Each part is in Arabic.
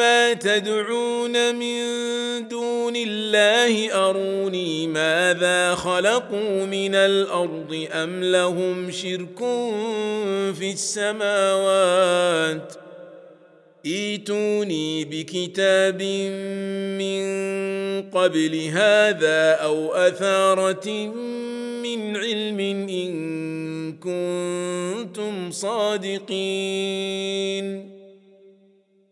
ما تدعون من دون الله أروني ماذا خلقوا من الأرض أم لهم شرك في السماوات إيتوني بكتاب من قبل هذا أو أثارة من علم إن كنتم صادقين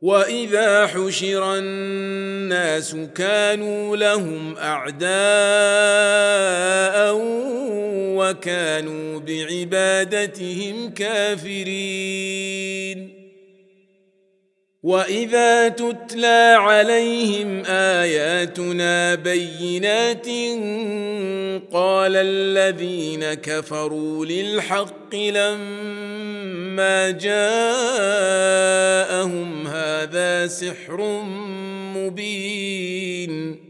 واذا حشر الناس كانوا لهم اعداء وكانوا بعبادتهم كافرين واذا تتلى عليهم اياتنا بينات قال الذين كفروا للحق لما جاءهم هذا سحر مبين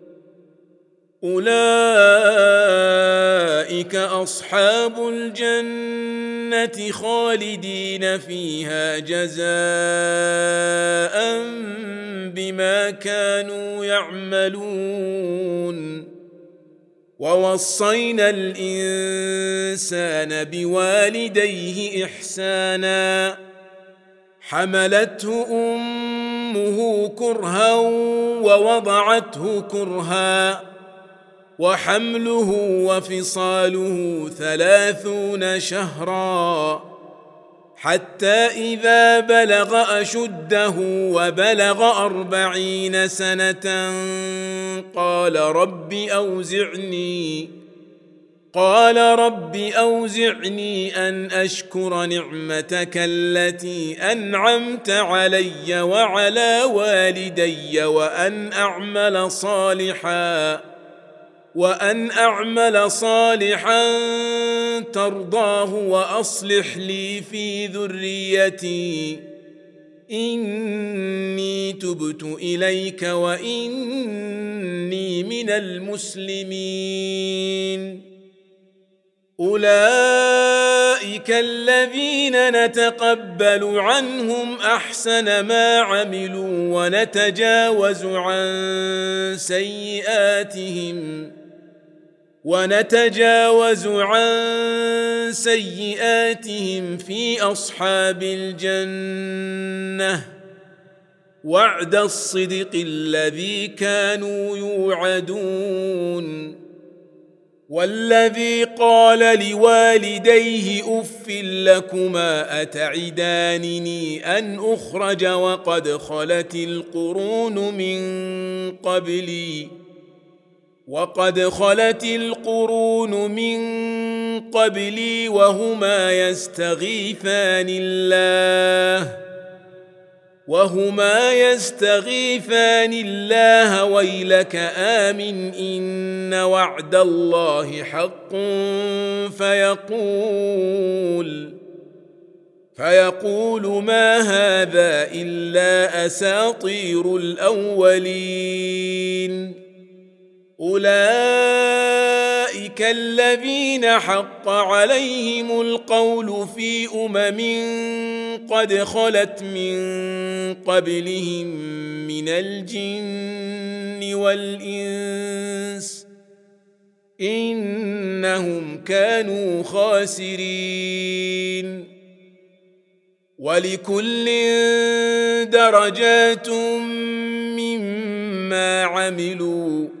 أولئك أصحاب الجنة خالدين فيها جزاء بما كانوا يعملون. ووصينا الإنسان بوالديه إحسانا. حملته أمه كرها ووضعته كرها. وحمله وفصاله ثلاثون شهرا حتى إذا بلغ أشده وبلغ أربعين سنة قال رب أوزعني قال رب أوزعني أن أشكر نعمتك التي أنعمت علي وعلى والدي وأن أعمل صالحا. وأن أعمل صالحا ترضاه وأصلح لي في ذريتي. إني تبت إليك وإني من المسلمين. أولئك الذين نتقبل عنهم أحسن ما عملوا ونتجاوز عن سيئاتهم. ونتجاوز عن سيئاتهم في أصحاب الجنة. وعد الصدق الذي كانوا يوعدون. والذي قال لوالديه اف لكما أتعدانني أن أخرج وقد خلت القرون من قبلي؟ وقد خلت القرون من قبلي وهما يستغيثان الله وهما يستغيثان الله ويلك آمن إن وعد الله حق فيقول فيقول ما هذا إلا أساطير الأولين أولئك الذين حق عليهم القول في أمم قد خلت من قبلهم من الجن والإنس إنهم كانوا خاسرين. ولكل درجات مما عملوا.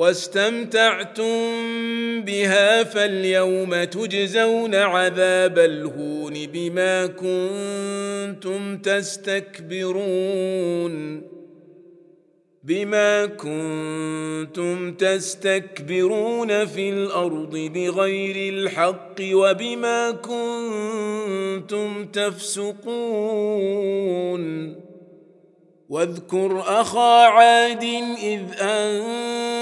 واستمتعتم بها فاليوم تجزون عذاب الهون بما كنتم تستكبرون بما كنتم تستكبرون في الأرض بغير الحق وبما كنتم تفسقون واذكر أخا عاد إذ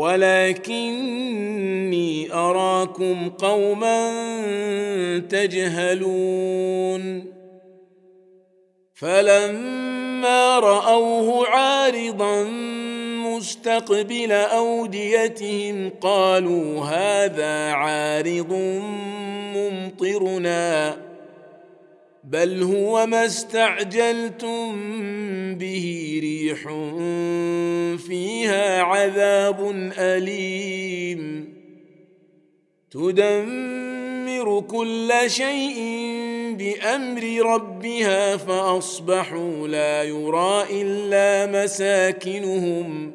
ولكني أراكم قوما تجهلون. فلما رأوه عارضا مستقبل أوديتهم قالوا هذا عارض ممطرنا بل هو ما استعجلتم به ريح فيها عذاب أليم. تدمر كل شيء بأمر ربها فأصبحوا لا يرى إلا مساكنهم.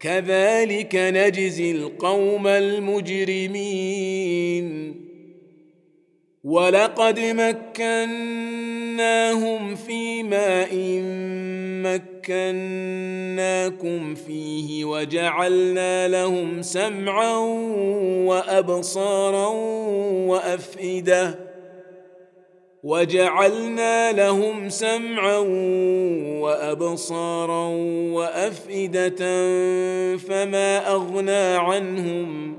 كذلك نجزي القوم المجرمين. ولقد مكناهم في ماء مكناكم فيه وجعلنا لهم سمعا وأبصارا وأفئدة وجعلنا لهم سمعا وأبصارا وأفئدة فما أغنى عنهم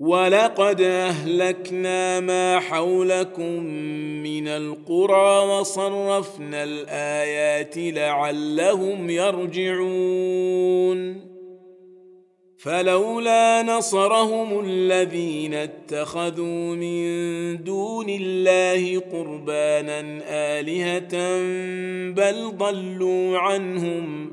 ولقد أهلكنا ما حولكم من القرى وصرفنا الآيات لعلهم يرجعون. فلولا نصرهم الذين اتخذوا من دون الله قربانا آلهة بل ضلوا عنهم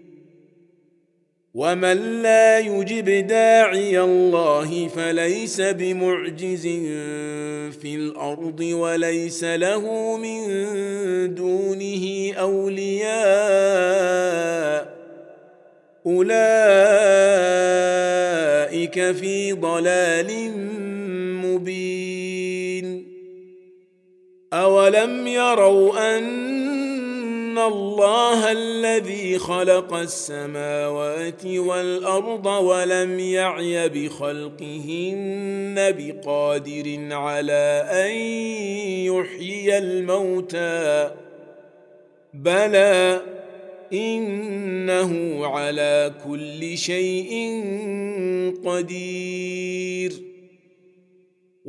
ومن لا يجب داعي الله فليس بمعجز في الأرض وليس له من دونه اولياء اولئك في ضلال مبين اولم يروا ان ان الله الذي خلق السماوات والارض ولم يعي بخلقهن بقادر على ان يحيي الموتى بلى انه على كل شيء قدير